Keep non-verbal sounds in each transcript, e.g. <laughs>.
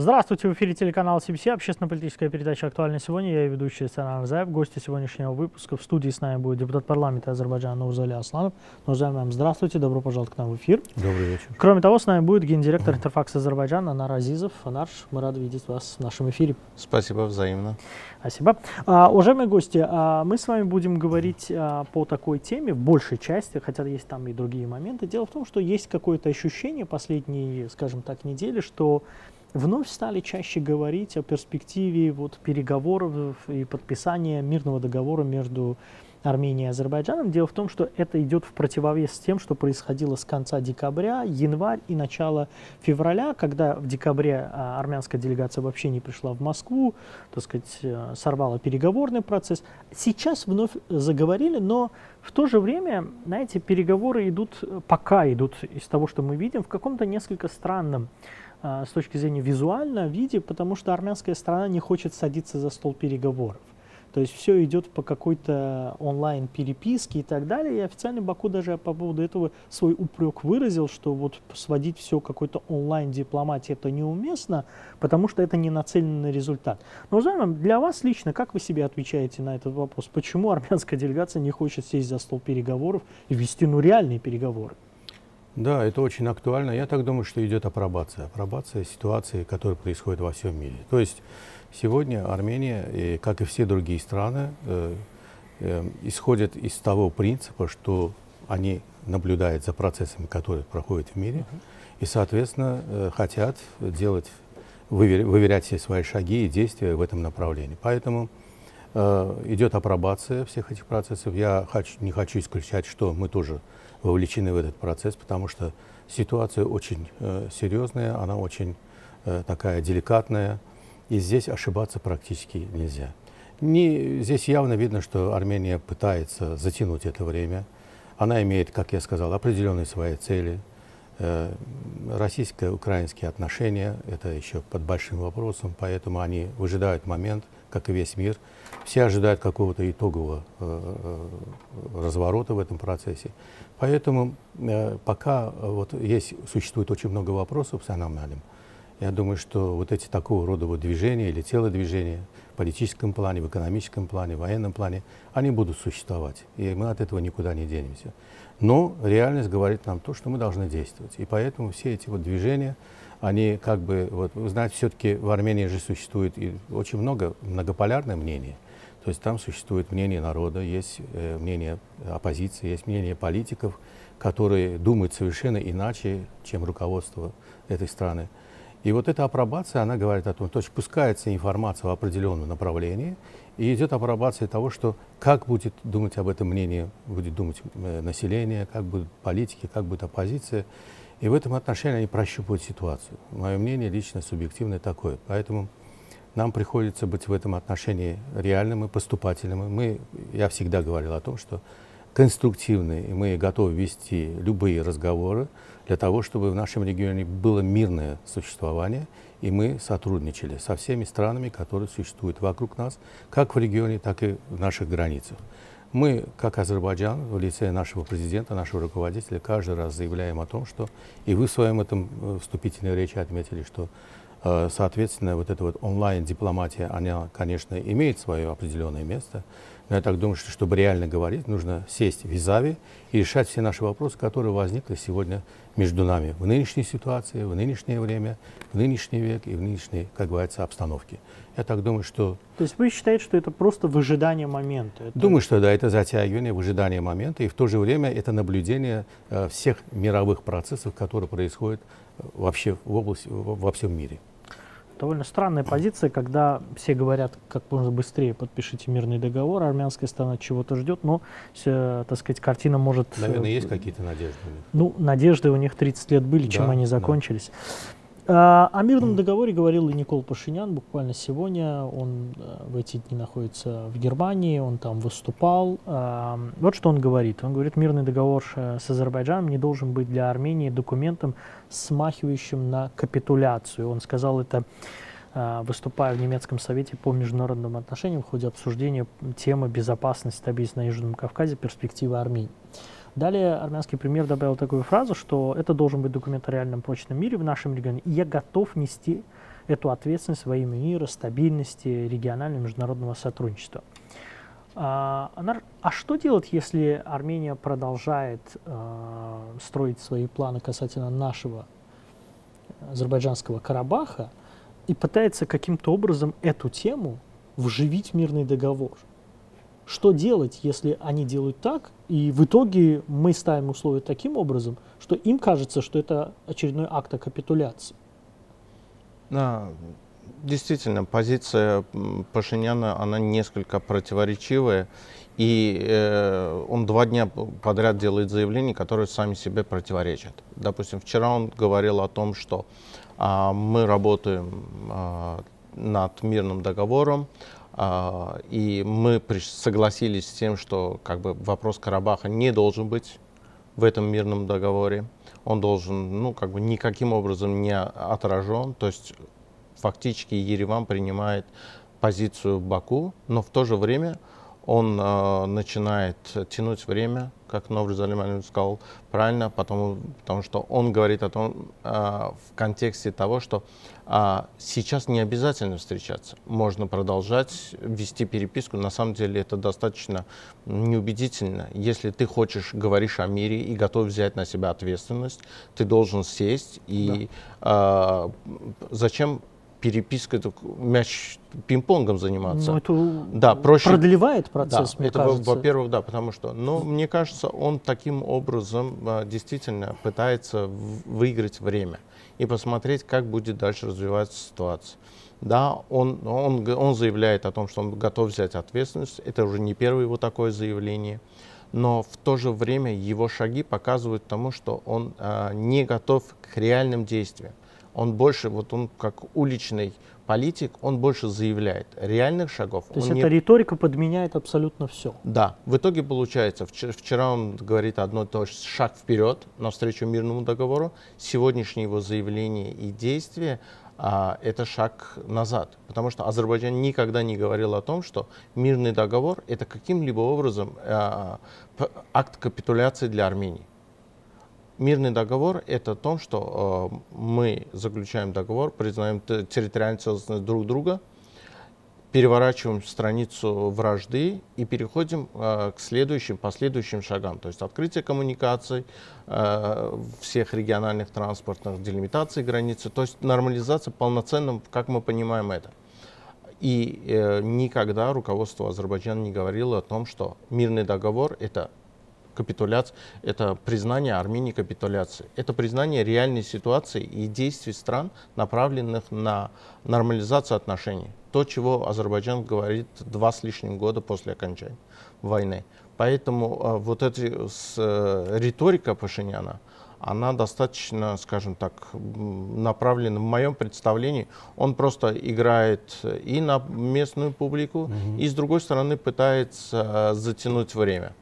Здравствуйте, в эфире телеканал CBC, общественно-политическая передача «Актуально сегодня». Я ведущий Санар Заев. Гости сегодняшнего выпуска в студии с нами будет депутат парламента Азербайджана Нурзали Асланов. Нурзали, нам здравствуйте, добро пожаловать к нам в эфир. Добрый вечер. Кроме того, с нами будет гендиректор Интерфакс Азербайджана Анар Азизов. Анар, мы рады видеть вас в нашем эфире. Спасибо, взаимно. Спасибо. А, уважаемые гости, а, мы с вами будем говорить а, по такой теме в большей части, хотя есть там и другие моменты. Дело в том, что есть какое-то ощущение последние, скажем так, недели, что вновь стали чаще говорить о перспективе вот, переговоров и подписания мирного договора между Арменией и Азербайджаном. Дело в том, что это идет в противовес тем, что происходило с конца декабря, январь и начала февраля, когда в декабре а, армянская делегация вообще не пришла в Москву, так сказать, э, сорвала переговорный процесс. Сейчас вновь заговорили, но в то же время, знаете, переговоры идут, пока идут из того, что мы видим, в каком-то несколько странном с точки зрения визуального виде, потому что армянская страна не хочет садиться за стол переговоров. То есть все идет по какой-то онлайн переписке и так далее. И официальный Баку даже по поводу этого свой упрек выразил, что вот сводить все какой-то онлайн дипломатии это неуместно, потому что это не нацелено на результат. Но, Займан, для вас лично, как вы себе отвечаете на этот вопрос? Почему армянская делегация не хочет сесть за стол переговоров и вести ну, реальные переговоры? Да, это очень актуально. Я так думаю, что идет апробация. Апробация ситуации, которая происходит во всем мире. То есть сегодня Армения, как и все другие страны, э, э, исходят из того принципа, что они наблюдают за процессами, которые проходят в мире, и, соответственно, э, хотят делать, выверять все свои шаги и действия в этом направлении. Поэтому идет апробация всех этих процессов. Я хочу, не хочу исключать, что мы тоже вовлечены в этот процесс, потому что ситуация очень э, серьезная, она очень э, такая деликатная, и здесь ошибаться практически нельзя. Не, здесь явно видно, что Армения пытается затянуть это время. Она имеет, как я сказал, определенные свои цели. Э, российско-украинские отношения – это еще под большим вопросом, поэтому они выжидают момент, как и весь мир. Все ожидают какого-то итогового э, э, разворота в этом процессе. Поэтому э, пока э, вот есть, существует очень много вопросов с аномалием, я думаю, что вот эти такого рода вот движения или телодвижения в политическом плане, в экономическом плане, в военном плане, они будут существовать. И мы от этого никуда не денемся. Но реальность говорит нам то, что мы должны действовать. И поэтому все эти вот движения, они как бы, вот, вы знаете, все-таки в Армении же существует и очень много многополярное мнение – то есть там существует мнение народа, есть э, мнение оппозиции, есть мнение политиков, которые думают совершенно иначе, чем руководство этой страны. И вот эта апробация, она говорит о том, то есть пускается информация в определенном направлении, и идет апробация того, что как будет думать об этом мнении, будет думать э, население, как будут политики, как будет оппозиция. И в этом отношении они прощупывают ситуацию. Мое мнение лично субъективное такое. Поэтому нам приходится быть в этом отношении реальным и поступательным. Мы, я всегда говорил о том, что конструктивны, и мы готовы вести любые разговоры для того, чтобы в нашем регионе было мирное существование, и мы сотрудничали со всеми странами, которые существуют вокруг нас, как в регионе, так и в наших границах. Мы, как Азербайджан, в лице нашего президента, нашего руководителя, каждый раз заявляем о том, что, и вы в своем этом э, вступительной речи отметили, что соответственно, вот эта вот онлайн-дипломатия, она, конечно, имеет свое определенное место. Но я так думаю, что чтобы реально говорить, нужно сесть в Визаве и решать все наши вопросы, которые возникли сегодня между нами в нынешней ситуации, в нынешнее время, в нынешний век и в нынешней, как говорится, обстановке. Я так думаю, что... То есть вы считаете, что это просто выжидание момента? Это... Думаю, что да, это затягивание, выжидание момента, и в то же время это наблюдение э, всех мировых процессов, которые происходят э, вообще в области, во всем мире довольно странная позиция, когда все говорят, как можно быстрее подпишите мирный договор, армянская сторона чего-то ждет, но, все, так сказать, картина может... Наверное, есть какие-то надежды? Ну, надежды у них 30 лет были, да, чем они закончились. Да. А, о мирном договоре говорил и Никол Пашинян буквально сегодня. Он э, в эти дни находится в Германии, он там выступал. А, вот что он говорит. Он говорит, мирный договор с Азербайджаном не должен быть для Армении документом, смахивающим на капитуляцию. Он сказал это а, выступая в немецком совете по международным отношениям в ходе обсуждения темы безопасности стабильности на Южном Кавказе, перспективы Армении. Далее армянский премьер добавил такую фразу, что это должен быть документ о реальном прочном мире в нашем регионе, и я готов нести эту ответственность во имя мира, стабильности, регионального международного сотрудничества. А, а что делать, если Армения продолжает э, строить свои планы касательно нашего азербайджанского Карабаха и пытается каким-то образом эту тему вживить в мирный договор? Что делать, если они делают так, и в итоге мы ставим условия таким образом, что им кажется, что это очередной акт о капитуляции? Да, действительно, позиция Пашиняна, она несколько противоречивая. И э, он два дня подряд делает заявления, которые сами себе противоречат. Допустим, вчера он говорил о том, что э, мы работаем э, над мирным договором, и мы согласились с тем, что как бы, вопрос Карабаха не должен быть в этом мирном договоре. Он должен, ну, как бы никаким образом не отражен. То есть фактически Ереван принимает позицию Баку, но в то же время он э, начинает тянуть время, как Новый Залиманин сказал правильно, потому, потому что он говорит о том, э, в контексте того, что э, сейчас не обязательно встречаться, можно продолжать вести переписку. На самом деле это достаточно неубедительно. Если ты хочешь, говоришь о мире и готов взять на себя ответственность, ты должен сесть и да. э, зачем перепиской, это мяч пинг-понгом заниматься. Ну, это да, проще... продлевает процесс, да, мне это, кажется. Во-первых, да, потому что, но мне кажется, он таким образом а, действительно пытается выиграть время и посмотреть, как будет дальше развиваться ситуация. Да, он, он, он заявляет о том, что он готов взять ответственность. Это уже не первое его такое заявление. Но в то же время его шаги показывают тому, что он а, не готов к реальным действиям он больше, вот он как уличный политик, он больше заявляет реальных шагов. То есть эта не... риторика подменяет абсолютно все. Да, в итоге получается, вчера, вчера он говорит одно то же, шаг вперед навстречу мирному договору, сегодняшнее его заявление и действие а, это шаг назад, потому что Азербайджан никогда не говорил о том, что мирный договор это каким-либо образом а, акт капитуляции для Армении. Мирный договор – это то, что э, мы заключаем договор, признаем территориальную целостность друг друга, переворачиваем страницу вражды и переходим э, к следующим, последующим шагам. То есть открытие коммуникаций, э, всех региональных транспортных, делимитации границы, то есть нормализация полноценным, как мы понимаем это. И э, никогда руководство Азербайджана не говорило о том, что мирный договор – это капитуляция, это признание Армении капитуляции. Это признание реальной ситуации и действий стран, направленных на нормализацию отношений. То, чего Азербайджан говорит два с лишним года после окончания войны. Поэтому э, вот эта с, э, риторика Пашиняна, она достаточно, скажем так, направлена, в моем представлении, он просто играет и на местную публику, угу. и с другой стороны пытается затянуть время.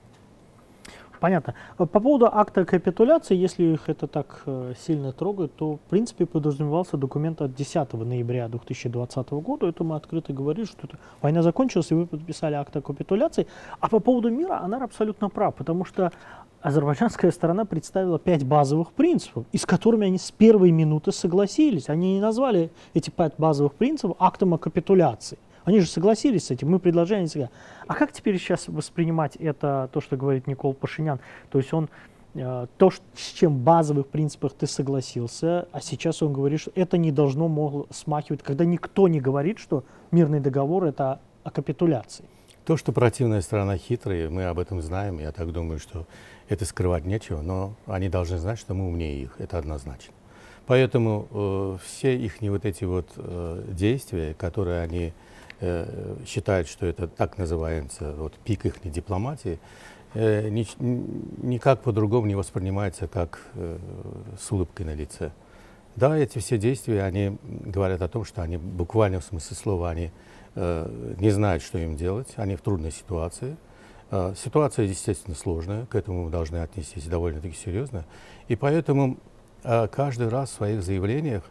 Понятно. По поводу акта капитуляции, если их это так э, сильно трогает, то в принципе подразумевался документ от 10 ноября 2020 года. Это мы открыто говорили, что это, война закончилась, и вы подписали акт о капитуляции. А по поводу мира она абсолютно прав, потому что азербайджанская сторона представила пять базовых принципов, и с которыми они с первой минуты согласились. Они не назвали эти пять базовых принципов актом о капитуляции. Они же согласились с этим, мы предложили, они сказали. А как теперь сейчас воспринимать это, то, что говорит Никол Пашинян? То есть он э, то, с чем базовых принципах ты согласился, а сейчас он говорит, что это не должно могло смахивать, когда никто не говорит, что мирный договор это о капитуляции. То, что противная сторона хитрая, мы об этом знаем, я так думаю, что это скрывать нечего, но они должны знать, что мы умнее их, это однозначно. Поэтому э, все их вот эти вот э, действия, которые они считают, что это так называется вот, пик их дипломатии, э, ни, никак по-другому не воспринимается, как э, с улыбкой на лице. Да, эти все действия, они говорят о том, что они буквально в смысле слова, они э, не знают, что им делать, они в трудной ситуации. Э, ситуация, естественно, сложная, к этому мы должны отнестись довольно-таки серьезно. И поэтому э, каждый раз в своих заявлениях,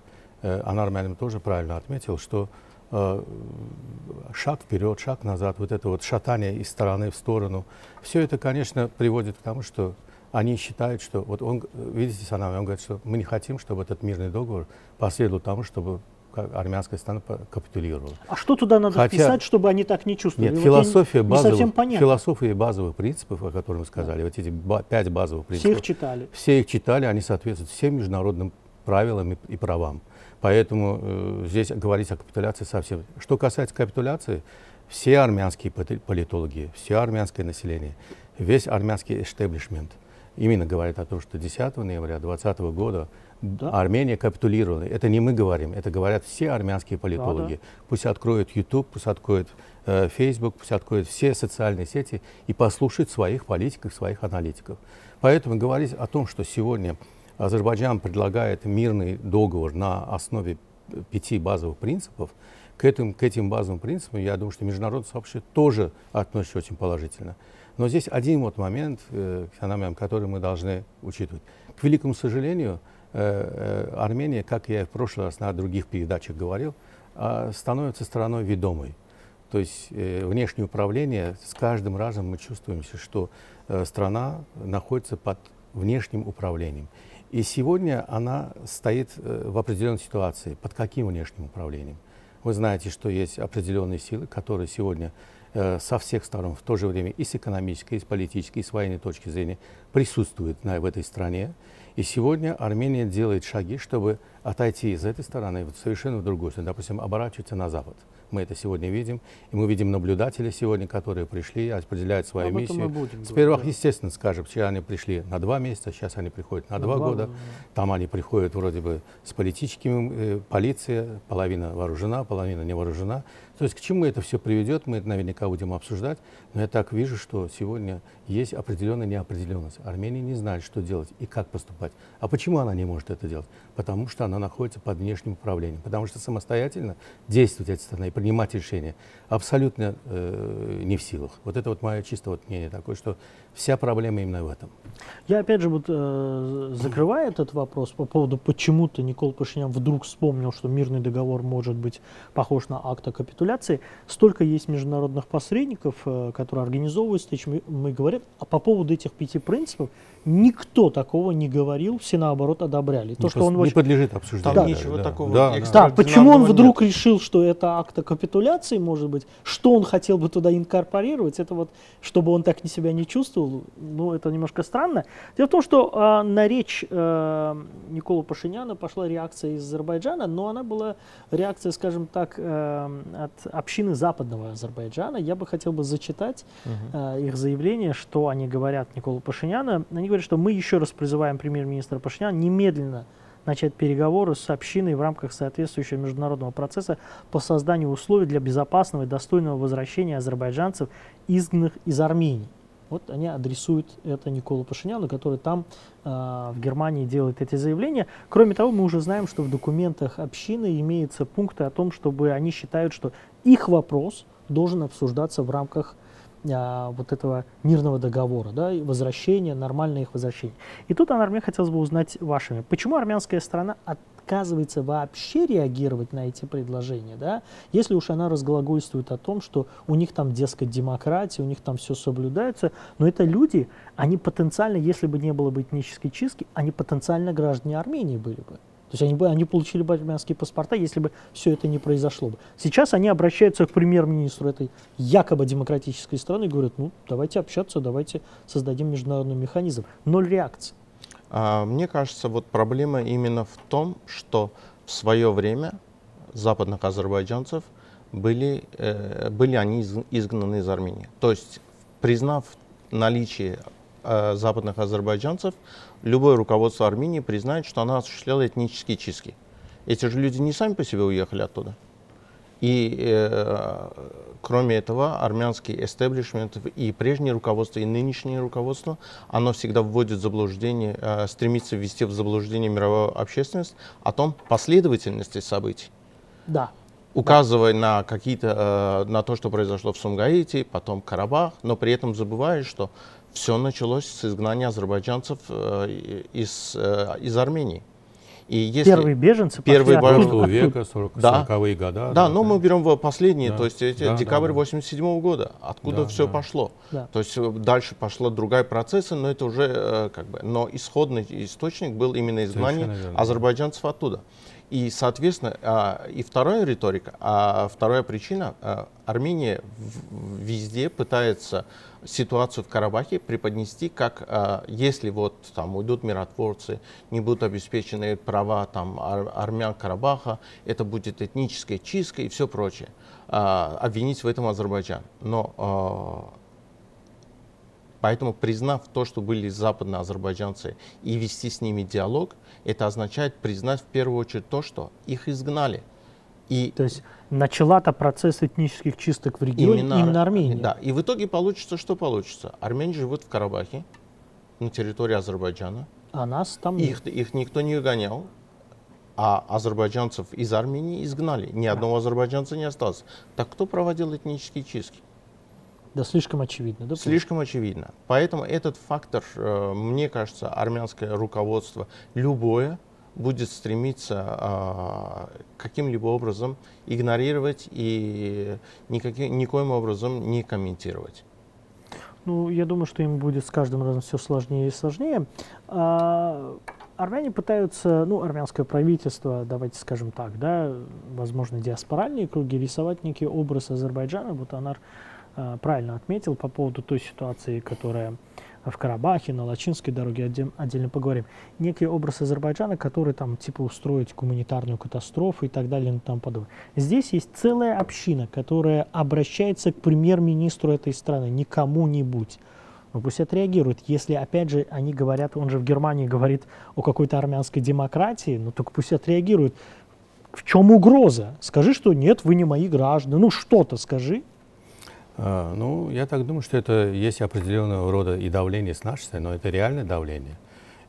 э, Анар Мэлем тоже правильно отметил, что Э, шаг вперед, шаг назад, вот это вот шатание из стороны в сторону. Все это, конечно, приводит к тому, что они считают, что вот он, видите, Санам, он говорит, что мы не хотим, чтобы этот мирный договор последовал тому, чтобы армянская страна капитулировала. А что туда надо Хотя... вписать, чтобы они так не чувствовали? Нет, вот философия, не базовых, совсем философия базовых принципов, о которых мы сказали, да. вот эти ба- пять базовых принципов. Все их читали. Все их читали, они соответствуют всем международным правилам и, и правам. Поэтому э, здесь говорить о капитуляции совсем. Что касается капитуляции, все армянские политологи, все армянское население, весь армянский эштеблишмент именно говорит о том, что 10 ноября 2020 года да. Армения капитулировала. Это не мы говорим, это говорят все армянские политологи. Да, да. Пусть откроют YouTube, пусть откроют э, Facebook, пусть откроют все социальные сети и послушают своих политиков, своих аналитиков. Поэтому говорить о том, что сегодня Азербайджан предлагает мирный договор на основе пяти базовых принципов, к этим, к этим базовым принципам, я думаю, что международное сообщество тоже относится очень положительно. Но здесь один вот момент, э, который мы должны учитывать. К великому сожалению, э, э, Армения, как я в прошлый раз на других передачах говорил, э, становится страной ведомой. То есть э, внешнее управление, с каждым разом мы чувствуем, что э, страна находится под внешним управлением. И сегодня она стоит э, в определенной ситуации. Под каким внешним управлением? Вы знаете, что есть определенные силы, которые сегодня э, со всех сторон, в то же время и с экономической, и с политической, и с военной точки зрения присутствуют в этой стране. И сегодня Армения делает шаги, чтобы отойти из этой стороны совершенно в другую сторону, допустим, оборачиваться на запад. Мы это сегодня видим. И мы видим наблюдателей сегодня, которые пришли, определяют свою Об миссию. Будем С первых, да. естественно, скажем, вчера они пришли на два месяца, сейчас они приходят на, на два, года. Да. Там они приходят вроде бы с политическими, э, полиция, половина вооружена, половина не вооружена. То есть к чему это все приведет, мы это наверняка будем обсуждать. Но я так вижу, что сегодня есть определенная неопределенность. Армения не знает, что делать и как поступать. А почему она не может это делать? Потому что она находится под внешним управлением. Потому что самостоятельно действовать этой страной, принимать решения абсолютно э, не в силах. Вот это вот мое чисто вот мнение такое, что вся проблема именно в этом. Я опять же, вот, э, закрывая этот вопрос по поводу, почему-то Никол Пашинян вдруг вспомнил, что мирный договор может быть похож на акт о капитуляции. Столько есть международных посредников, э, которые организовывают встречи, мы, мы говорим, а по поводу этих пяти принципов никто такого не говорил, все наоборот одобряли. То, не что он не очень... подлежит обсуждению. Там да, ничего да, такого да, да, почему он вдруг нет. решил, что это акт о капитуляции, может быть, что он хотел бы туда инкорпорировать, это вот, чтобы он так себя не чувствовал, ну, это немножко странно. Дело в том, что э, на речь э, Никола Пашиняна пошла реакция из Азербайджана, но она была реакция, скажем так, э, от общины западного Азербайджана. Я бы хотел бы зачитать э, их заявление, что они говорят Николу Пашиняна. Они говорят, что мы еще раз призываем премьер-министра Пашиняна немедленно начать переговоры с общиной в рамках соответствующего международного процесса по созданию условий для безопасного и достойного возвращения азербайджанцев, изгнанных из Армении. Вот они адресуют это Николу Пашиняну, который там э, в Германии делает эти заявления. Кроме того, мы уже знаем, что в документах общины имеются пункты о том, чтобы они считают, что их вопрос должен обсуждаться в рамках а, вот этого мирного договора, да, и возвращения, нормальное их возвращение. И тут, Анар, мне хотелось бы узнать вашими, почему армянская страна отказывается вообще реагировать на эти предложения, да, если уж она разглагольствует о том, что у них там, дескать, демократия, у них там все соблюдается, но это люди, они потенциально, если бы не было бы этнической чистки, они потенциально граждане Армении были бы. То есть они, бы, они получили бы армянские паспорта, если бы все это не произошло бы. Сейчас они обращаются к премьер-министру этой якобы демократической страны и говорят, ну давайте общаться, давайте создадим международный механизм. Ноль реакции. А, мне кажется, вот проблема именно в том, что в свое время западных азербайджанцев были, э, были они изгнаны из Армении. То есть, признав наличие э, западных азербайджанцев, любое руководство Армении признает, что она осуществляла этнические чистки. Эти же люди не сами по себе уехали оттуда. И э, кроме этого, армянский эстеблишмент и прежнее руководство, и нынешнее руководство, оно всегда вводит в заблуждение, э, стремится ввести в заблуждение мировую общественность о том последовательности событий. Да. Указывая да. на какие-то, э, на то, что произошло в Сумгаите, потом Карабах, но при этом забывая, что все началось с изгнания азербайджанцев э, из, э, из Армении. И если первые беженцы первые прошлого века, 40, да. 40-е годы. Да, да, но мы берем последние, да. то есть эти, да, декабрь да, 87 -го года, откуда да, все да. пошло. Да. То есть э, дальше пошла другая процессы, но это уже как бы, но исходный источник был именно изгнание азербайджанцев оттуда. И, соответственно, а, и вторая риторика, а вторая причина, а, Армения везде пытается ситуацию в Карабахе преподнести как, а, если вот там уйдут миротворцы, не будут обеспечены права там армян Карабаха, это будет этническая чистка и все прочее. Обвинить в этом Азербайджан. Но Поэтому, признав то, что были западные азербайджанцы, и вести с ними диалог, это означает признать в первую очередь то, что их изгнали. И то есть начала-то процесс этнических чисток в регионе именно, именно Армения. Да, и в итоге получится, что получится. Армяне живут в Карабахе, на территории Азербайджана. А нас там их, нет. Их никто не угонял, а азербайджанцев из Армении изгнали. Ни одного азербайджанца не осталось. Так кто проводил этнические чистки? Да, слишком очевидно. Да, слишком очевидно. Поэтому этот фактор, э, мне кажется, армянское руководство любое будет стремиться э, каким-либо образом игнорировать и никаким, никоим образом не комментировать. Ну, я думаю, что им будет с каждым разом все сложнее и сложнее. А, армяне пытаются, ну, армянское правительство, давайте скажем так, да, возможно, диаспоральные круги, рисовать некий образ Азербайджана, Бутанар Э, правильно отметил по поводу той ситуации, которая в Карабахе, на Лачинской дороге, отдельно, отдельно поговорим. Некий образ Азербайджана, который там типа устроить гуманитарную катастрофу и так далее и тому подобное. Здесь есть целая община, которая обращается к премьер-министру этой страны, не кому-нибудь. Ну, пусть отреагирует. Если, опять же, они говорят, он же в Германии говорит о какой-то армянской демократии, ну так пусть отреагирует. В чем угроза? Скажи, что нет, вы не мои граждане. Ну что-то скажи. А, ну, я так думаю, что это есть определенного рода и давление с нашей стороны, но это реальное давление.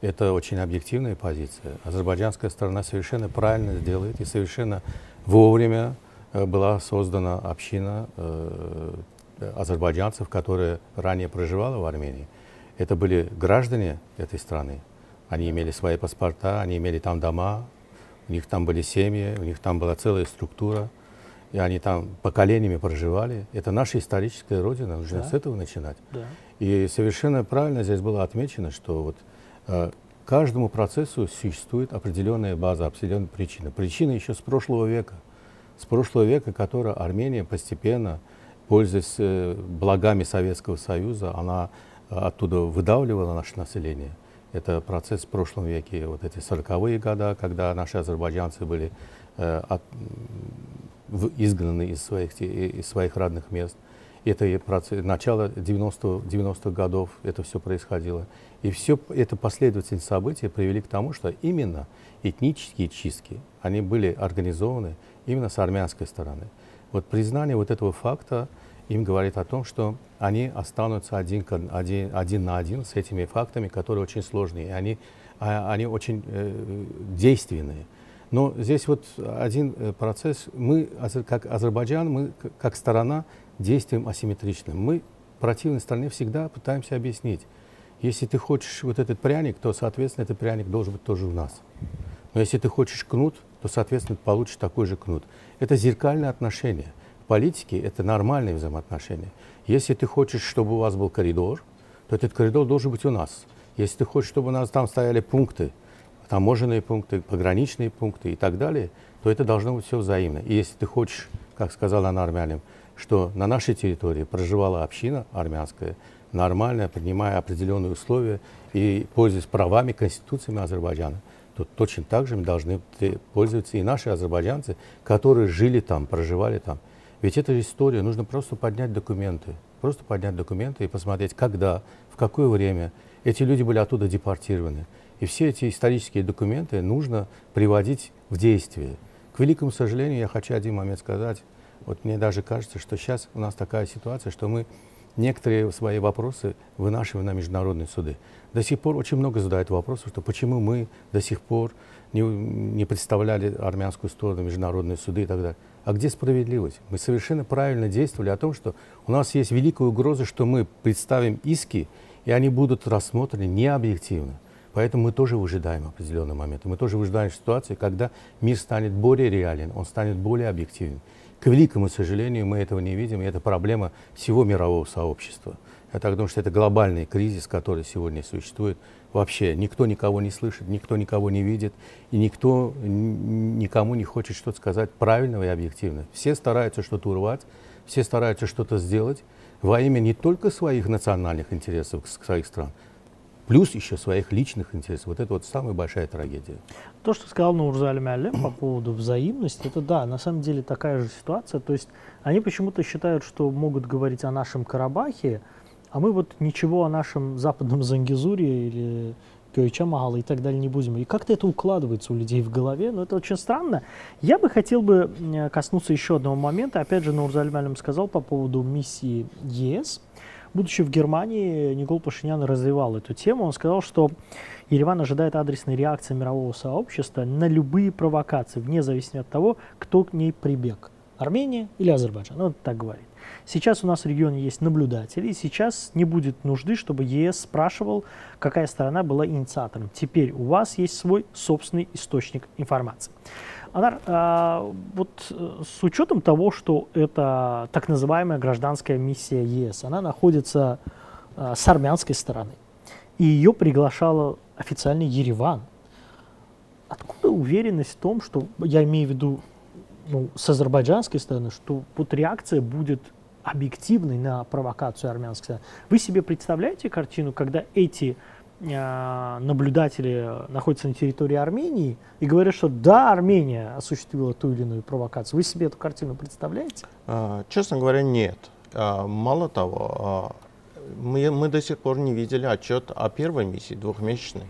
Это очень объективная позиция. Азербайджанская сторона совершенно правильно сделает и совершенно вовремя э, была создана община э, азербайджанцев, которые ранее проживала в Армении. Это были граждане этой страны. Они имели свои паспорта, они имели там дома, у них там были семьи, у них там была целая структура и они там поколениями проживали. Это наша историческая родина, нужно да. с этого начинать. Да. И совершенно правильно здесь было отмечено, что вот э, каждому процессу существует определенная база, определенная причина. Причина еще с прошлого века. С прошлого века, которая Армения постепенно, пользуясь э, благами Советского Союза, она э, оттуда выдавливала наше население. Это процесс в прошлом веке, вот эти 40-е годы, когда наши азербайджанцы были э, от, изгнаны из своих, из своих родных мест. Это начало 90 90-х годов это все происходило. И все это последовательные события привели к тому, что именно этнические чистки, они были организованы именно с армянской стороны. Вот признание вот этого факта им говорит о том, что они останутся один, один, один на один с этими фактами, которые очень сложные, и они, а, они очень э, действенные. Но здесь вот один э, процесс. Мы, как Азербайджан, мы как сторона действуем асимметрично. Мы противной стороне всегда пытаемся объяснить. Если ты хочешь вот этот пряник, то, соответственно, этот пряник должен быть тоже у нас. Но если ты хочешь кнут, то, соответственно, получишь такой же кнут. Это зеркальное отношение. В политике это нормальные взаимоотношения. Если ты хочешь, чтобы у вас был коридор, то этот коридор должен быть у нас. Если ты хочешь, чтобы у нас там стояли пункты, таможенные пункты, пограничные пункты и так далее, то это должно быть все взаимно. И если ты хочешь, как сказал она армянам, что на нашей территории проживала община армянская, нормальная, принимая определенные условия и пользуясь правами, конституциями Азербайджана, то точно так же должны пользоваться и наши азербайджанцы, которые жили там, проживали там. Ведь эта история, нужно просто поднять документы, просто поднять документы и посмотреть, когда, в какое время эти люди были оттуда депортированы. И все эти исторические документы нужно приводить в действие. К великому сожалению, я хочу один момент сказать. Вот мне даже кажется, что сейчас у нас такая ситуация, что мы некоторые свои вопросы вынашиваем на международные суды. До сих пор очень много задают вопросов, что почему мы до сих пор не, не представляли армянскую сторону, международные суды и так далее. А где справедливость? Мы совершенно правильно действовали о том, что у нас есть великая угроза, что мы представим иски, и они будут рассмотрены необъективно. Поэтому мы тоже выжидаем определенный момент. Мы тоже выжидаем ситуации, когда мир станет более реален, он станет более объективен. К великому сожалению, мы этого не видим, и это проблема всего мирового сообщества. Я так думаю, что это глобальный кризис, который сегодня существует. Вообще никто никого не слышит, никто никого не видит, и никто никому не хочет что-то сказать правильного и объективно. Все стараются что-то урвать, все стараются что-то сделать во имя не только своих национальных интересов своих стран, плюс еще своих личных интересов. Вот это вот самая большая трагедия. То, что сказал Нурзаль Мялем по поводу взаимности, это да, на самом деле такая же ситуация. То есть они почему-то считают, что могут говорить о нашем Карабахе, а мы вот ничего о нашем западном Зангизуре или Кёича Махала и так далее не будем. И как-то это укладывается у людей в голове, но это очень странно. Я бы хотел бы коснуться еще одного момента. Опять же, Нурзаль Малям сказал по поводу миссии ЕС. Будучи в Германии, Никол Пашинян развивал эту тему. Он сказал, что Ереван ожидает адресной реакции мирового сообщества на любые провокации, вне зависимости от того, кто к ней прибег. Армения или Азербайджан. Он так говорит. Сейчас у нас в регионе есть наблюдатели, и сейчас не будет нужды, чтобы ЕС спрашивал, какая сторона была инициатором. Теперь у вас есть свой собственный источник информации. Анар, а, вот э, с учетом того, что это так называемая гражданская миссия ЕС, она находится а, с армянской стороны, и ее приглашала официальный Ереван. Откуда уверенность в том, что, я имею в виду ну, с азербайджанской стороны, что вот реакция будет объективной на провокацию армянской. Вы себе представляете картину, когда эти наблюдатели находятся на территории Армении и говорят, что да, Армения осуществила ту или иную провокацию. Вы себе эту картину представляете? А, честно говоря, нет. А, мало того, а, мы, мы до сих пор не видели отчет о первой миссии, двухмесячной.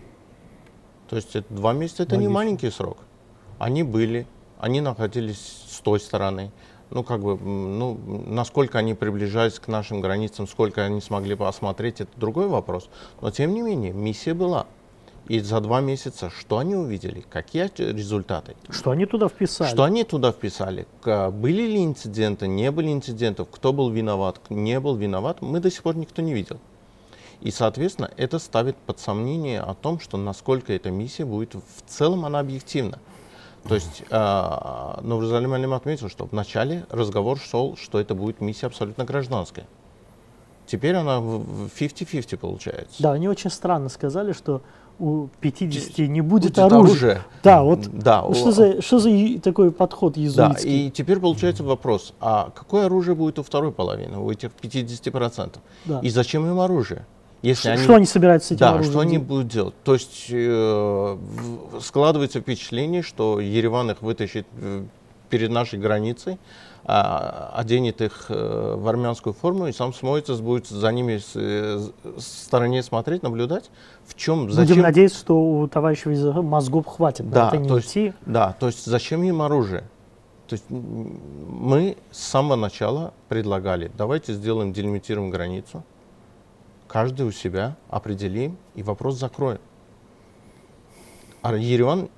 То есть это, два месяца это Логично. не маленький срок. Они были, они находились с той стороны ну, как бы, ну, насколько они приближались к нашим границам, сколько они смогли бы осмотреть, это другой вопрос. Но, тем не менее, миссия была. И за два месяца что они увидели? Какие результаты? Что они туда вписали? Что они туда вписали? Были ли инциденты, не были инцидентов? Кто был виноват, не был виноват? Мы до сих пор никто не видел. И, соответственно, это ставит под сомнение о том, что насколько эта миссия будет в целом она объективна. То есть э, Нурзалим Алим отметил, что вначале разговор шел, что это будет миссия абсолютно гражданская. Теперь она 50-50 получается. Да, они очень странно сказали, что у 50 не будет, будет оружия. оружия. Да, вот да, что, за, что за такой подход иезуитский? Да, и теперь получается вопрос, а какое оружие будет у второй половины, у этих 50%? Да. И зачем им оружие? Если что, они, что они собираются с этим Да, что они будут делать? То есть э, складывается впечатление, что Ереван их вытащит э, перед нашей границей, э, оденет их э, в армянскую форму и сам смоется, будет за ними с, э, с стороне смотреть, наблюдать. В чем, зачем? Будем надеяться, что у товарища мозгов хватит да, это не то идти. Есть, да, то есть зачем им оружие? То есть мы с самого начала предлагали, давайте сделаем, делимитируем границу, каждый у себя определим и вопрос закроем. А Ереван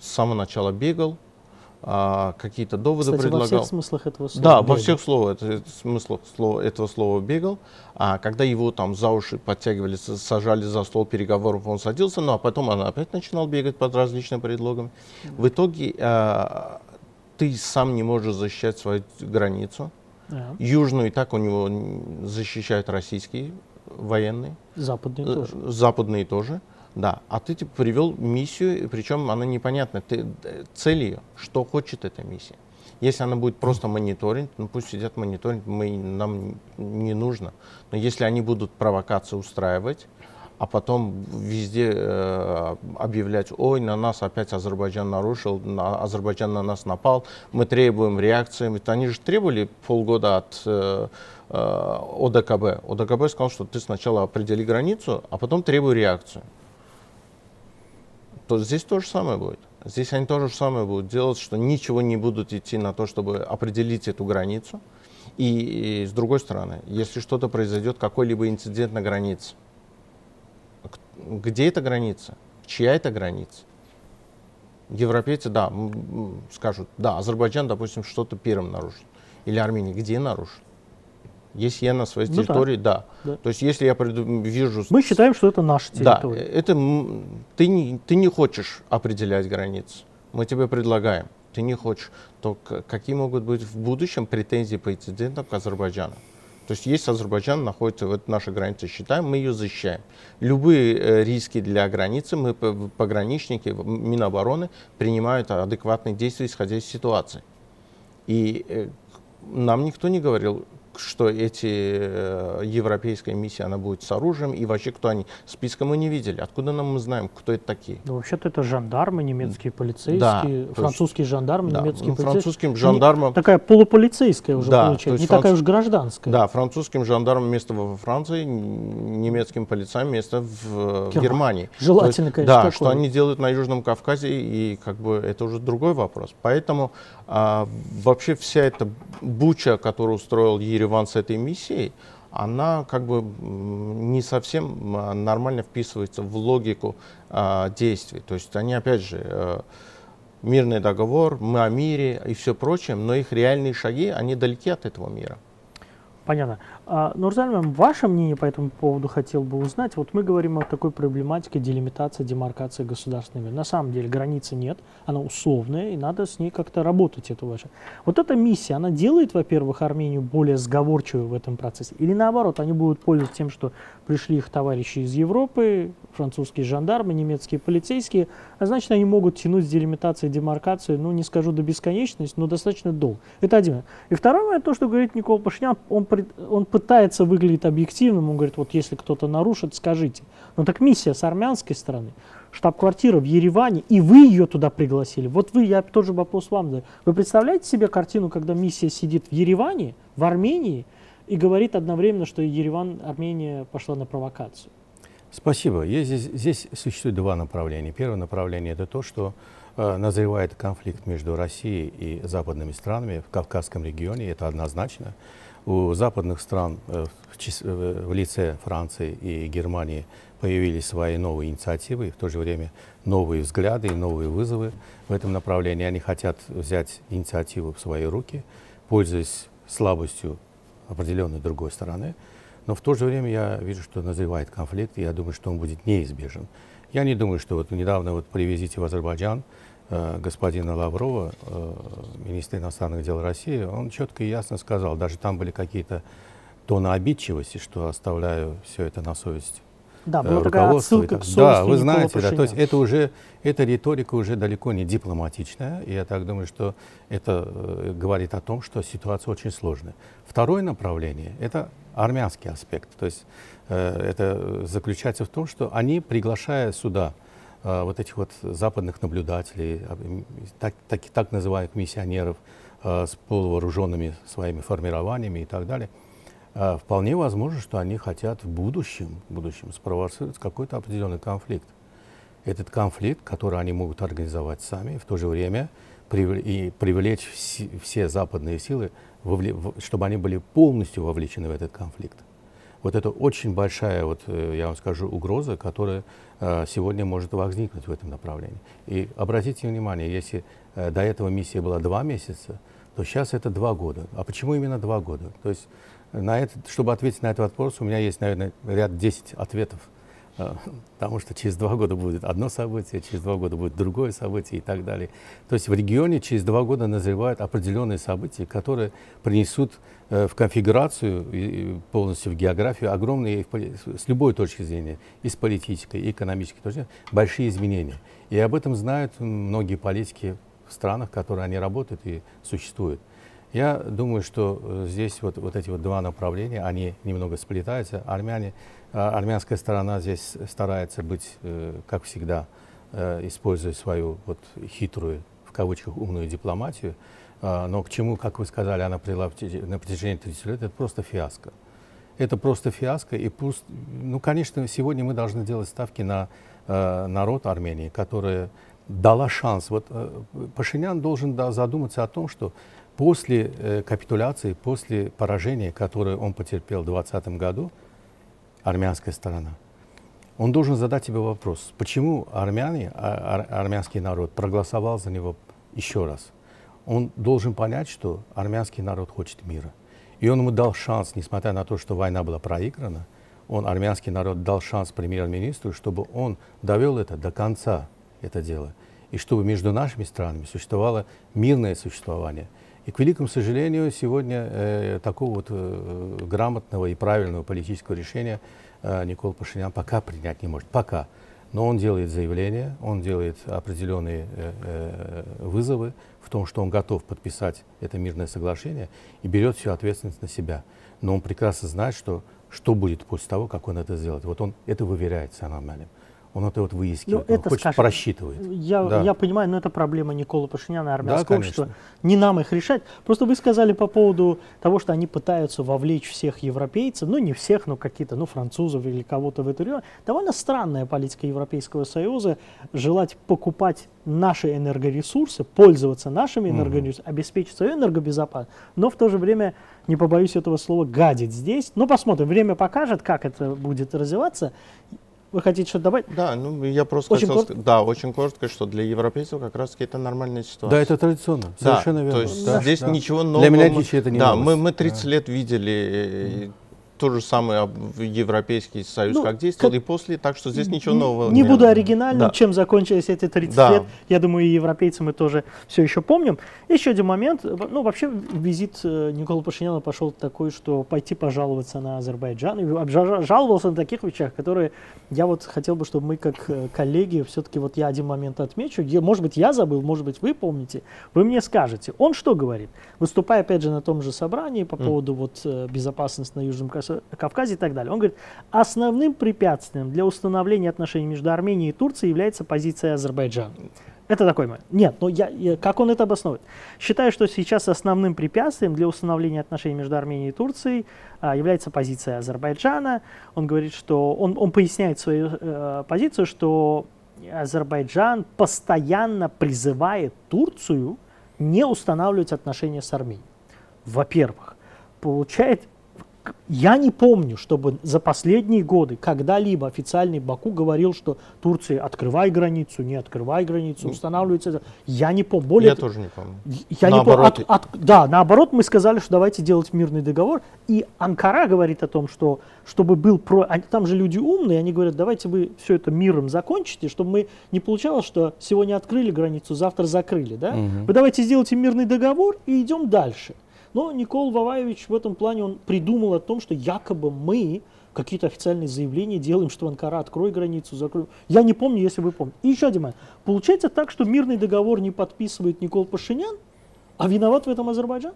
с самого начала бегал, а, какие-то доводы Кстати, предлагал. во всех смыслах этого слова. Да, бегал. во всех словах, это, смыслах слова, этого слова бегал. А когда его там за уши подтягивали, сажали за стол переговоров, он садился, ну а потом он опять начинал бегать под различными предлогами. В итоге а, ты сам не можешь защищать свою границу. Yeah. Южную и так у него защищают российские военные. Западные э, тоже. Западные тоже, да. А ты типа, привел миссию, причем она непонятна. Ты, э, цель ее, что хочет эта миссия. Если она будет просто мониторинг, ну пусть сидят мониторинг, мы, нам не нужно. Но если они будут провокации устраивать, а потом везде э, объявлять, ой, на нас опять Азербайджан нарушил, на, Азербайджан на нас напал, мы требуем реакции. Ведь они же требовали полгода от э, э, ОДКБ. ОДКБ сказал, что ты сначала определи границу, а потом требуй реакцию. То здесь то же самое будет. Здесь они то же самое будут делать, что ничего не будут идти на то, чтобы определить эту границу. И, и с другой стороны, если что-то произойдет, какой-либо инцидент на границе, где эта граница? Чья это граница? Европейцы, да, скажут, да, Азербайджан, допустим, что-то первым нарушил. Или Армения, где нарушил? Если я на своей ну, территории, да. да. То есть если я вижу... Мы считаем, что это наша территория. Да, это ты не, ты не хочешь определять границы. Мы тебе предлагаем. Ты не хочешь. То какие могут быть в будущем претензии по инцидентам к Азербайджану? То есть есть Азербайджан, находится вот наша граница, считаем, мы ее защищаем. Любые э, риски для границы, мы пограничники, Минобороны принимают адекватные действия, исходя из ситуации. И э, нам никто не говорил, что эти э, европейская миссия, она будет с оружием, и вообще кто они. Списка мы не видели. Откуда нам мы знаем, кто это такие? Ну, вообще-то это жандармы, немецкие полицейские, да, французские жандармы, да, немецкие ну, полицейские. Французским жандармам... Не, такая полуполицейская уже да, получается, не франц... такая уж гражданская. Да, французским жандармам место во Франции, немецким полицаям место в Германии. Германии. Желательно, есть, конечно, Да, такое. что они делают на Южном Кавказе, и как бы это уже другой вопрос. Поэтому а, вообще вся эта буча, которую устроил Ереван с этой миссией, она как бы не совсем а, нормально вписывается в логику а, действий. То есть они, опять же, а, мирный договор, мы о мире и все прочее, но их реальные шаги, они далеки от этого мира. Понятно. А, Нурзаль, ваше мнение по этому поводу хотел бы узнать. Вот мы говорим о такой проблематике делимитации, демаркации государственными. На самом деле границы нет, она условная, и надо с ней как-то работать. Это ваше. Вот эта миссия, она делает, во-первых, Армению более сговорчивой в этом процессе? Или наоборот, они будут пользоваться тем, что пришли их товарищи из Европы, французские жандармы, немецкие полицейские, а значит, они могут тянуть с делимитацией, демаркацию, ну, не скажу до бесконечности, но достаточно долго. Это один. И второй момент, то, что говорит Никола Пашинян, он, он пытается выглядеть объективным, он говорит, вот если кто-то нарушит, скажите. Но так миссия с армянской стороны, штаб-квартира в Ереване, и вы ее туда пригласили. Вот вы, я тоже вопрос вам задаю. Вы представляете себе картину, когда миссия сидит в Ереване, в Армении, и говорит одновременно, что Ереван, Армения пошла на провокацию? Спасибо. здесь, здесь существует два направления. Первое направление это то, что э, назревает конфликт между Россией и западными странами в Кавказском регионе. Это однозначно у западных стран э, в лице Франции и Германии появились свои новые инициативы, и в то же время новые взгляды и новые вызовы в этом направлении. Они хотят взять инициативу в свои руки, пользуясь слабостью определенной другой стороны. Но в то же время я вижу, что назревает конфликт, и я думаю, что он будет неизбежен. Я не думаю, что вот недавно вот привезите в Азербайджан Э, господина Лаврова, э, министра иностранных дел России, он четко и ясно сказал, даже там были какие-то тоны обидчивости, что оставляю все это на совесть да, была э, такая отсылка к Да, вы знаете, да, то есть это уже, эта риторика уже далеко не дипломатичная, и я так думаю, что это э, говорит о том, что ситуация очень сложная. Второе направление – это армянский аспект, то есть э, это заключается в том, что они, приглашая сюда Э, вот этих вот западных наблюдателей, а, так, так, так называемых миссионеров э, с полувооруженными своими формированиями и так далее, э, вполне возможно, что они хотят в будущем, в будущем спровоцировать какой-то определенный конфликт. Этот конфликт, который они могут организовать сами, в то же время и привлечь все западные силы, чтобы они были полностью вовлечены в этот конфликт. Вот это очень большая, вот, я вам скажу, угроза, которая Э, сегодня может возникнуть в этом направлении. И обратите внимание, если э, до этого миссия была два месяца, то сейчас это два года. А почему именно два года? То есть, на это, чтобы ответить на этот вопрос, у меня есть, наверное, ряд 10 ответов. А, потому что через два года будет одно событие, через два года будет другое событие и так далее. То есть в регионе через два года назревают определенные события, которые принесут э, в конфигурацию полностью в географию огромные, с любой точки зрения, и с политической, и экономической точки зрения, большие изменения. И об этом знают многие политики в странах, в которых они работают и существуют. Я думаю, что э, здесь вот, вот эти вот два направления, они немного сплетаются. Армяне армянская сторона здесь старается быть, э, как всегда, э, используя свою вот хитрую, в кавычках, умную дипломатию. А, но к чему, как вы сказали, она привела на протяжении 30 лет, это просто фиаско. Это просто фиаско. И пусть, ну, конечно, сегодня мы должны делать ставки на э, народ Армении, который дала шанс. Вот Пашинян должен задуматься о том, что после капитуляции, после поражения, которое он потерпел в 2020 году, армянская сторона. Он должен задать себе вопрос, почему армяне, ар, армянский народ проголосовал за него еще раз. Он должен понять, что армянский народ хочет мира. И он ему дал шанс, несмотря на то, что война была проиграна, он, армянский народ, дал шанс премьер-министру, чтобы он довел это до конца, это дело. И чтобы между нашими странами существовало мирное существование. И, к великому сожалению, сегодня э, такого вот э, грамотного и правильного политического решения э, Никол Пашинян пока принять не может. Пока. Но он делает заявления, он делает определенные э, э, вызовы в том, что он готов подписать это мирное соглашение и берет всю ответственность на себя. Но он прекрасно знает, что, что будет после того, как он это сделает. Вот он это выверяет самым он это вот выискивает, ну, это, хочет, скажем, просчитывает. Я, да. я понимаю, но это проблема Никола Пашиняна, армянского да, общества. Не нам их решать. Просто вы сказали по поводу того, что они пытаются вовлечь всех европейцев, ну не всех, но какие-то, ну французов или кого-то в эту регион. Довольно странная политика Европейского Союза, желать покупать наши энергоресурсы, пользоваться нашими энергоресурсами, угу. обеспечить свою энергобезопасность, но в то же время, не побоюсь этого слова, гадить здесь. Но посмотрим, время покажет, как это будет развиваться. Вы хотите что-то добавить? Да, ну я просто очень хотел сказать, да, очень коротко, что для европейцев как раз это нормальная ситуация. Да, это традиционно, совершенно да, верно. То есть да, здесь да. ничего нового. Для меня лично это не Да, мы, мы 30 да. лет видели то же самое Европейский Союз ну, как действовал как... и после, так что здесь ничего нового не, буду оригинальным, да. чем закончились эти 30 да. лет. Я думаю, и европейцы мы тоже все еще помним. Еще один момент. Ну, вообще, визит э, Никола Пашиняна пошел такой, что пойти пожаловаться на Азербайджан. И жаловался на таких вещах, которые я вот хотел бы, чтобы мы как э, коллеги, все-таки вот я один момент отмечу. Может быть, я забыл, может быть, вы помните. Вы мне скажете. Он что говорит? Выступая, опять же, на том же собрании по поводу mm. вот э, безопасности на Южном Кавказе, Кавказе и так далее. Он говорит, основным препятствием для установления отношений между Арменией и Турцией является позиция Азербайджана. Это такой момент. Нет, но я, я, как он это обосновывает? Считаю, что сейчас основным препятствием для установления отношений между Арменией и Турцией а, является позиция Азербайджана. Он говорит, что он, он поясняет свою э, позицию, что Азербайджан постоянно призывает Турцию не устанавливать отношения с Арменией. Во-первых, получает я не помню, чтобы за последние годы когда-либо официальный Баку говорил, что Турция открывай границу, не открывай границу, устанавливается. Я не помню. Более я тоже не помню. Я наоборот. не помню. От, от, да, наоборот, мы сказали, что давайте делать мирный договор. И Анкара говорит о том, что чтобы был про... Там же люди умные, они говорят, давайте вы все это миром закончите, чтобы мы не получалось, что сегодня открыли границу, завтра закрыли. Да? Угу. Вы давайте сделайте мирный договор и идем дальше. Но Никол Ваваевич в этом плане он придумал о том, что якобы мы какие-то официальные заявления делаем, что Анкара открой границу, закрой. Я не помню, если вы помните. И еще один момент. Получается так, что мирный договор не подписывает Никол Пашинян, а виноват в этом Азербайджан?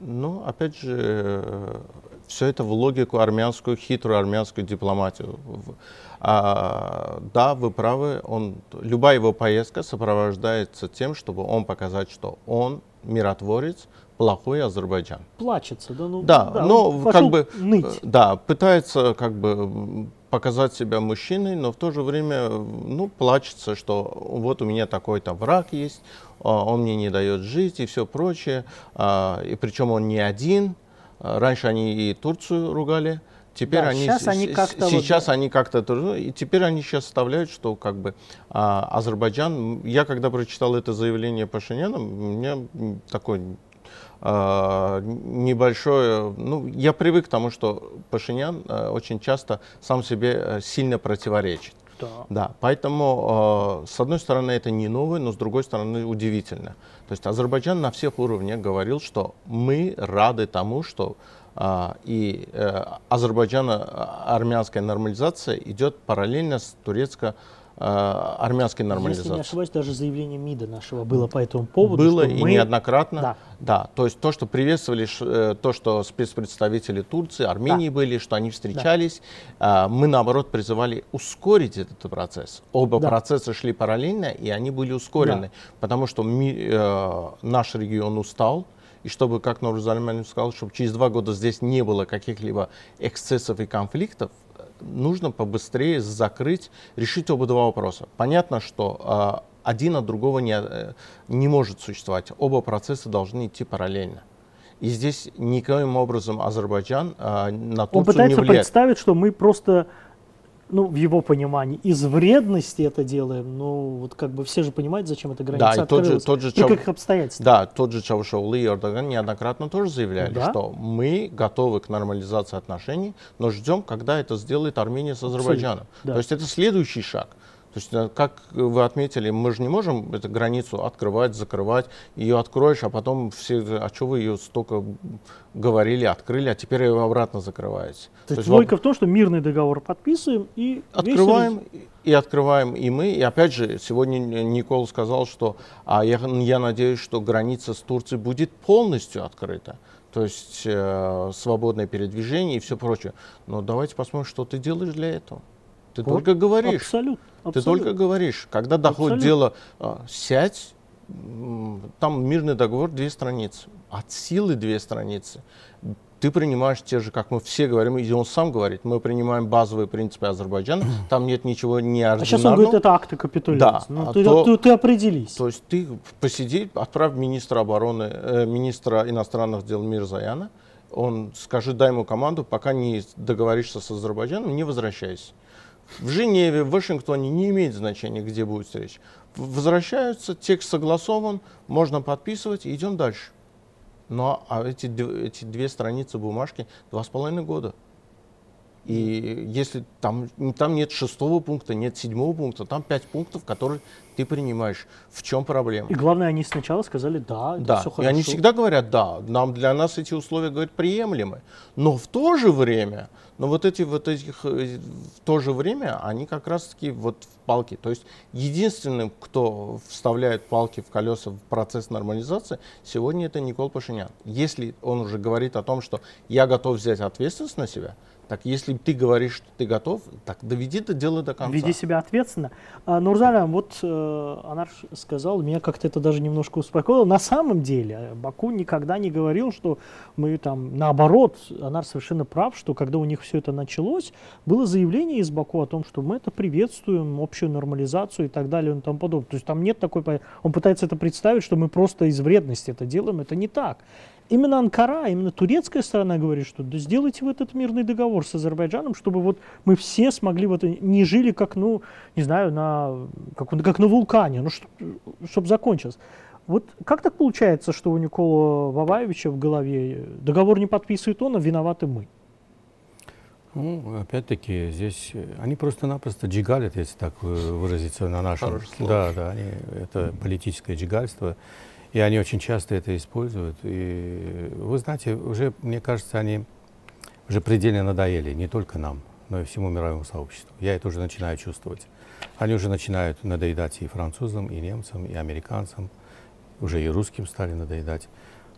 Ну, опять же, все это в логику армянскую, хитрую армянскую дипломатию. А, да, вы правы, он, любая его поездка сопровождается тем, чтобы он показать, что он миротворец, плохой Азербайджан. Плачется, да? Ну, да, да но как бы, ныть. Э, да, пытается как бы показать себя мужчиной, но в то же время, ну, плачется, что вот у меня такой-то враг есть, а, он мне не дает жить и все прочее, а, и причем он не один. Раньше они и Турцию ругали, Теперь да, они сейчас они как-то сейчас вот... они как-то и теперь они сейчас вставляют, что как бы а, Азербайджан. Я когда прочитал это заявление Пашиняна, у меня такой а, небольшое, ну, я привык к тому, что Пашинян а, очень часто сам себе э, сильно противоречит. Да. да, поэтому, э, с одной стороны, это не новое, но с другой стороны, удивительно. То есть Азербайджан на всех уровнях говорил, что мы рады тому, что э, и э, Азербайджано-армянская нормализация идет параллельно с турецко Э, армянской нормализации. Если не ошибаюсь, даже заявление МИДа нашего было по этому поводу. Было и мы... неоднократно. Да. да. То есть то, что приветствовали, э, то, что спецпредставители Турции, Армении да. были, что они встречались, да. мы наоборот призывали ускорить этот процесс. Оба да. процесса шли параллельно, и они были ускорены, да. потому что ми, э, наш регион устал, и чтобы, как Нурзалиман сказал, чтобы через два года здесь не было каких-либо эксцессов и конфликтов, нужно побыстрее закрыть, решить оба два вопроса. Понятно, что э, один от другого не, э, не может существовать. Оба процесса должны идти параллельно. И здесь никоим образом Азербайджан э, на Турцию Он пытается не влияет. представить, что мы просто ну, в его понимании, из вредности это делаем, ну, вот как бы все же понимают, зачем эта граница да, и тот же, тот же Чав... каких обстоятельств. Да, тот же Чавушоглы и Эрдоган неоднократно тоже заявляли, да? что мы готовы к нормализации отношений, но ждем, когда это сделает Армения с Азербайджаном. Да. То есть это следующий шаг. То есть, э, как вы отметили, мы же не можем эту границу открывать, закрывать. Ее откроешь, а потом все, а что вы ее столько говорили, открыли, а теперь ее обратно закрываете. То, То есть логика в том, что мирный договор подписываем и открываем и открываем и мы. И опять же, сегодня Никол сказал, что а я, я надеюсь, что граница с Турцией будет полностью открыта. То есть э, свободное передвижение и все прочее. Но давайте посмотрим, что ты делаешь для этого. Ты вот, только говоришь. Абсолютно. Ты только говоришь. Когда доходит абсолютно. дело, а, сядь, там мирный договор две страницы, от силы две страницы. Ты принимаешь те же, как мы все говорим, и он сам говорит, мы принимаем базовые принципы Азербайджана, <clears throat> там нет ничего неординарного. А сейчас он говорит, это акты капитуляции. Да, ну, а ты, то, ты, ты определись. То есть ты посиди, отправь министра обороны, э, министра иностранных дел Мирзаяна, он скажи, дай ему команду, пока не договоришься с Азербайджаном, не возвращайся в Женеве, в Вашингтоне не имеет значения, где будет встреча. Возвращаются, текст согласован, можно подписывать и идем дальше. Но а эти, эти две страницы бумажки два с половиной года. И если там, там нет шестого пункта, нет седьмого пункта, там пять пунктов, которые ты принимаешь. В чем проблема? И главное, они сначала сказали да, да. все хорошо. И они всегда говорят да, нам для нас эти условия говорят приемлемы. Но в то же время, но вот эти вот этих э, в то же время они как раз таки вот в палки. То есть единственным, кто вставляет палки в колеса в процесс нормализации, сегодня это Никол Пашинян. Если он уже говорит о том, что я готов взять ответственность на себя, так если ты говоришь, что ты готов, так доведи это дело до конца. Веди себя ответственно. А, вот э, Анар сказал, меня как-то это даже немножко успокоило. На самом деле Баку никогда не говорил, что мы там, наоборот, Анар совершенно прав, что когда у них все это началось, было заявление из Баку о том, что мы это приветствуем, общую нормализацию и так далее и тому подобное. То есть там нет такой... Он пытается это представить, что мы просто из вредности это делаем. Это не так именно Анкара, именно турецкая сторона говорит, что да сделайте вот этот мирный договор с Азербайджаном, чтобы вот мы все смогли вот не жили как, ну, не знаю, на, как, как на вулкане, ну, чтобы закончилось. Вот как так получается, что у Никола Ваваевича в голове договор не подписывает он, а виноваты мы? Ну, опять-таки, здесь они просто-напросто джигалят, если так выразиться на нашем. Да, да, они, это политическое джигальство. И они очень часто это используют. И вы знаете, уже, мне кажется, они уже предельно надоели не только нам, но и всему мировому сообществу. Я это уже начинаю чувствовать. Они уже начинают надоедать и французам, и немцам, и американцам. Уже и русским стали надоедать.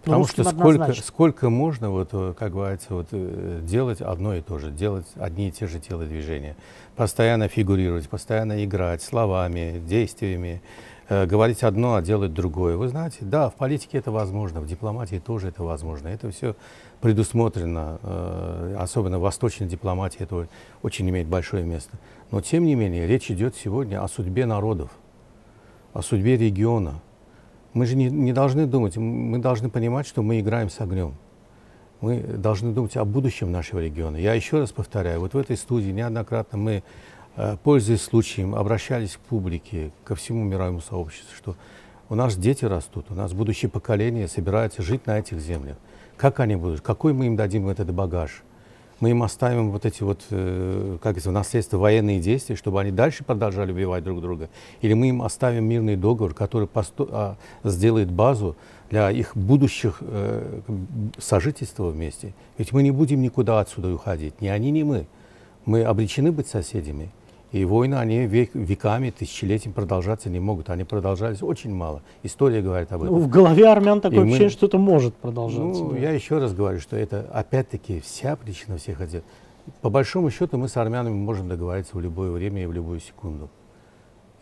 Потому ну, что сколько, сколько можно, вот, э, как говорится, вот, э, делать одно и то же, делать одни и те же телодвижения, постоянно фигурировать, постоянно играть словами, действиями, говорить одно, а делать другое. Вы знаете, да, в политике это возможно, в дипломатии тоже это возможно. Это все предусмотрено, э, особенно в восточной дипломатии это очень имеет большое место. Но тем не менее, речь идет сегодня о судьбе народов, о судьбе региона. Мы же не, не должны думать, мы должны понимать, что мы играем с огнем. Мы должны думать о будущем нашего региона. Я еще раз повторяю, вот в этой студии неоднократно мы Э, пользуясь случаем, обращались к публике, ко всему мировому сообществу, что у нас дети растут, у нас будущее поколение собирается жить на этих землях. Как они будут? Какой мы им дадим этот багаж? Мы им оставим вот эти вот, э, как это, наследство военные действия, чтобы они дальше продолжали убивать друг друга? Или мы им оставим мирный договор, который посту, а, сделает базу для их будущих э, сожительства вместе? Ведь мы не будем никуда отсюда уходить, ни они, ни мы. Мы обречены быть соседями. И войны, они век, веками, тысячелетиями продолжаться не могут. Они продолжались очень мало. История говорит об этом. Ну, в голове армян такое и ощущение, мы, что это может продолжаться. Ну, да. я еще раз говорю, что это опять-таки вся причина всех этих. По большому счету мы с армянами можем договориться в любое время и в любую секунду.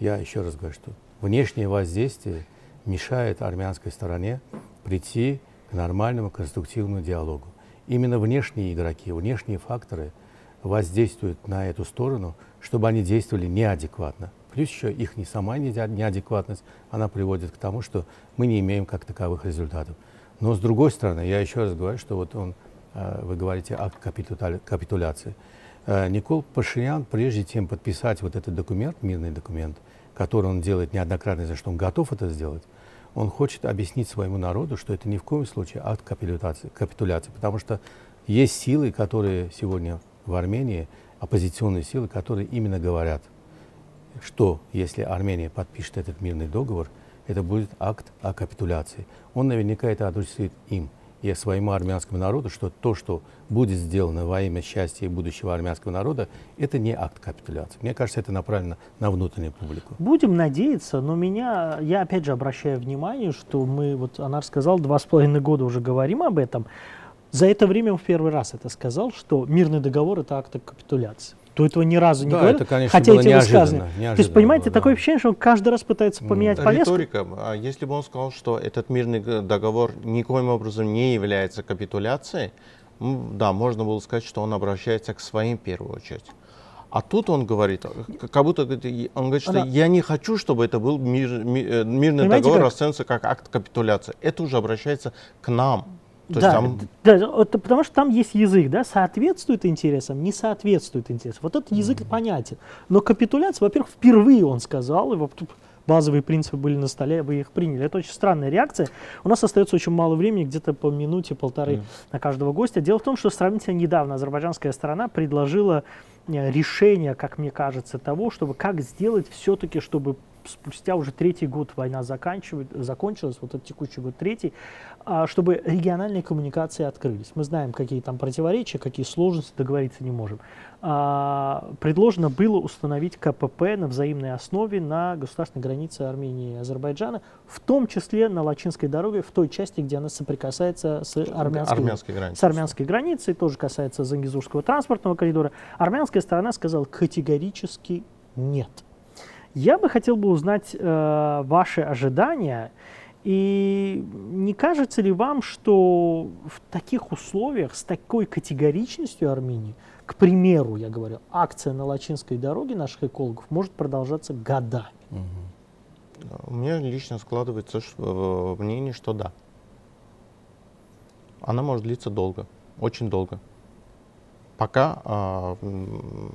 Я еще раз говорю, что внешнее воздействие мешает армянской стороне прийти к нормальному конструктивному диалогу. Именно внешние игроки, внешние факторы воздействуют на эту сторону – чтобы они действовали неадекватно. Плюс еще их не сама неадекватность, она приводит к тому, что мы не имеем как таковых результатов. Но с другой стороны, я еще раз говорю, что вот он, э, вы говорите о капитуляции. Э, Никол Пашинян, прежде чем подписать вот этот документ, мирный документ, который он делает неоднократно, за что он готов это сделать, он хочет объяснить своему народу, что это ни в коем случае акт капитуляции, капитуляции потому что есть силы, которые сегодня в Армении оппозиционные силы, которые именно говорят, что если Армения подпишет этот мирный договор, это будет акт о капитуляции. Он наверняка это адресует им и своему армянскому народу, что то, что будет сделано во имя счастья и будущего армянского народа, это не акт капитуляции. Мне кажется, это направлено на внутреннюю публику. Будем надеяться, но меня, я опять же обращаю внимание, что мы, вот Анар сказал, два с половиной года уже говорим об этом. За это время он в первый раз это сказал, что мирный договор это акт капитуляции то этого ни разу не да, говорил, это, конечно, хотя было эти неожиданно, высказывания. неожиданно То есть, понимаете, было, такое да. ощущение, что он каждый раз пытается поменять повестку. Риторика. А если бы он сказал, что этот мирный договор никоим образом не является капитуляцией, да, можно было сказать, что он обращается к своим в первую очередь. А тут он говорит, э, как будто и- он говорит, что Она- я не хочу, чтобы это был мир- ми- э, мирный Понимаете, договор как? расценивается как акт капитуляции. Это уже обращается к нам. То да, там- да, вот потому что там есть язык, да, соответствует интересам, не соответствует интересам. Вот этот язык понятен. Но капитуляция, во-первых, впервые он сказал, тут базовые принципы были на столе, вы их приняли. Это очень странная реакция. У нас остается очень мало времени, где-то по минуте, полторы на каждого гостя. Дело в том, что сравнительно недавно азербайджанская сторона предложила э, решение, как мне кажется, того, чтобы как сделать все-таки, чтобы спустя уже третий год война заканчивает, закончилась, вот этот текущий год третий, а, чтобы региональные коммуникации открылись. Мы знаем, какие там противоречия, какие сложности, договориться не можем. А, Предложено было установить КПП на взаимной основе на государственной границе Армении и Азербайджана, в том числе на Лачинской дороге, в той части, где она соприкасается с армянской, армянской границей. с армянской границей, тоже касается Зангизурского транспортного коридора. Армянская сторона сказала категорически нет. Я бы хотел бы узнать э, ваши ожидания. И не кажется ли вам, что в таких условиях, с такой категоричностью Армении, к примеру, я говорю, акция на Лачинской дороге наших экологов может продолжаться годами? У меня лично складывается э, мнение, что да. Она может длиться долго, очень долго. Пока м,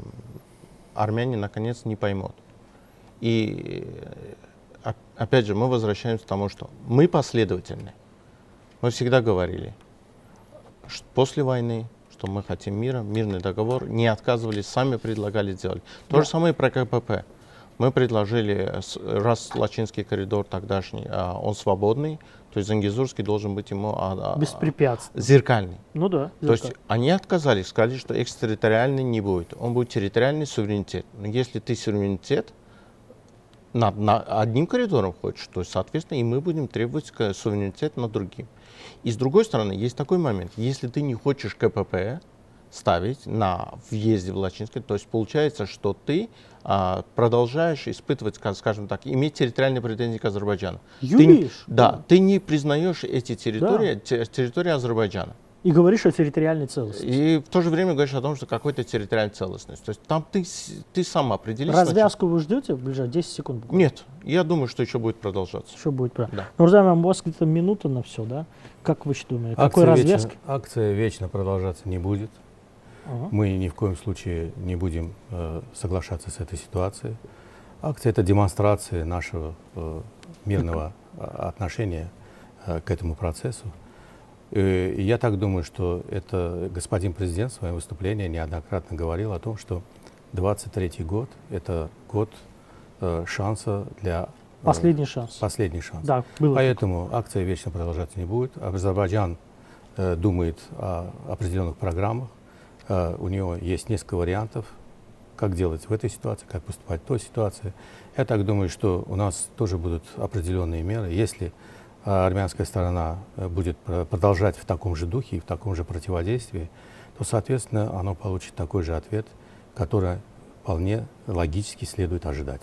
армяне наконец не поймут. И э, оп- опять же, мы возвращаемся к тому, что мы последовательны. Мы всегда говорили, ш- после войны, что мы хотим мира, мирный договор, не отказывались, сами предлагали сделать. То Да. же самое и про КПП. Мы предложили, э, раз Лачинский коридор тогдашний, а, он свободный, то есть Зангизурский должен быть ему а, а, Беспрепятственно. зеркальный. Ну да. То есть они отказались, сказали, что экстерриториальный не будет. Он будет территориальный суверенитет. Но если ты суверенитет над, на одним коридором хочешь, то, соответственно, и мы будем требовать суверенитет над другим. И с другой стороны, есть такой момент. Если ты не хочешь КПП ставить на въезде в Лачинский, то есть получается, что ты а, продолжаешь испытывать, ска- скажем так, иметь территориальные претензии к Азербайджану. Ты не- Юлишь. да, ты не признаешь эти территории, те- территории Азербайджана. И говоришь о территориальной целостности. И в то же время говоришь о том, что какой-то территориальная целостность. То есть там ты, ты сам определишь. Развязку вы ждете в ближайшие 10 секунд? буквально? Нет, я думаю, что еще будет продолжаться. Что будет правильно? Да. Нурзам, у вас где-то минута на все, да? Как вы думаете? Какой Акция развязки? вечно, акция вечно продолжаться не будет. Ага. Мы ни в коем случае не будем э, соглашаться с этой ситуацией. Акция – это демонстрация нашего э, мирного э, <laughs> отношения э, к этому процессу. Э, и я так думаю, что это господин президент в своем выступлении неоднократно говорил о том, что 23 год – это год э, шанса для… э, Последний шанс. Последний шанс. Да, было. Поэтому акция вечно продолжаться не будет. Азербайджан э, думает о определенных программах. Э, у него есть несколько вариантов, как делать в этой ситуации, как поступать в той ситуации. Я так думаю, что у нас тоже будут определенные меры. Если армянская сторона э, будет пр- продолжать в таком же духе и в таком же противодействии, то, соответственно, оно получит такой же ответ, который вполне логически следует ожидать.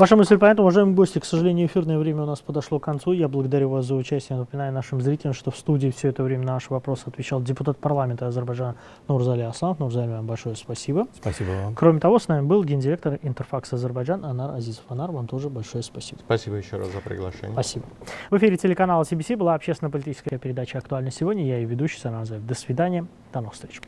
Ваша мысль понятна, уважаемые гости. К сожалению, эфирное время у нас подошло к концу. Я благодарю вас за участие. Напоминаю нашим зрителям, что в студии все это время на наши вопросы отвечал депутат парламента Азербайджана Нурзали Асланов. Нурзали, вам большое спасибо. Спасибо вам. Кроме того, с нами был гендиректор Интерфакс Азербайджан Анар Азизов. Анар, вам тоже большое спасибо. Спасибо еще раз за приглашение. Спасибо. В эфире телеканала CBC была общественно-политическая передача «Актуально сегодня». Я и ведущий Саназаев. До свидания. До новых встреч.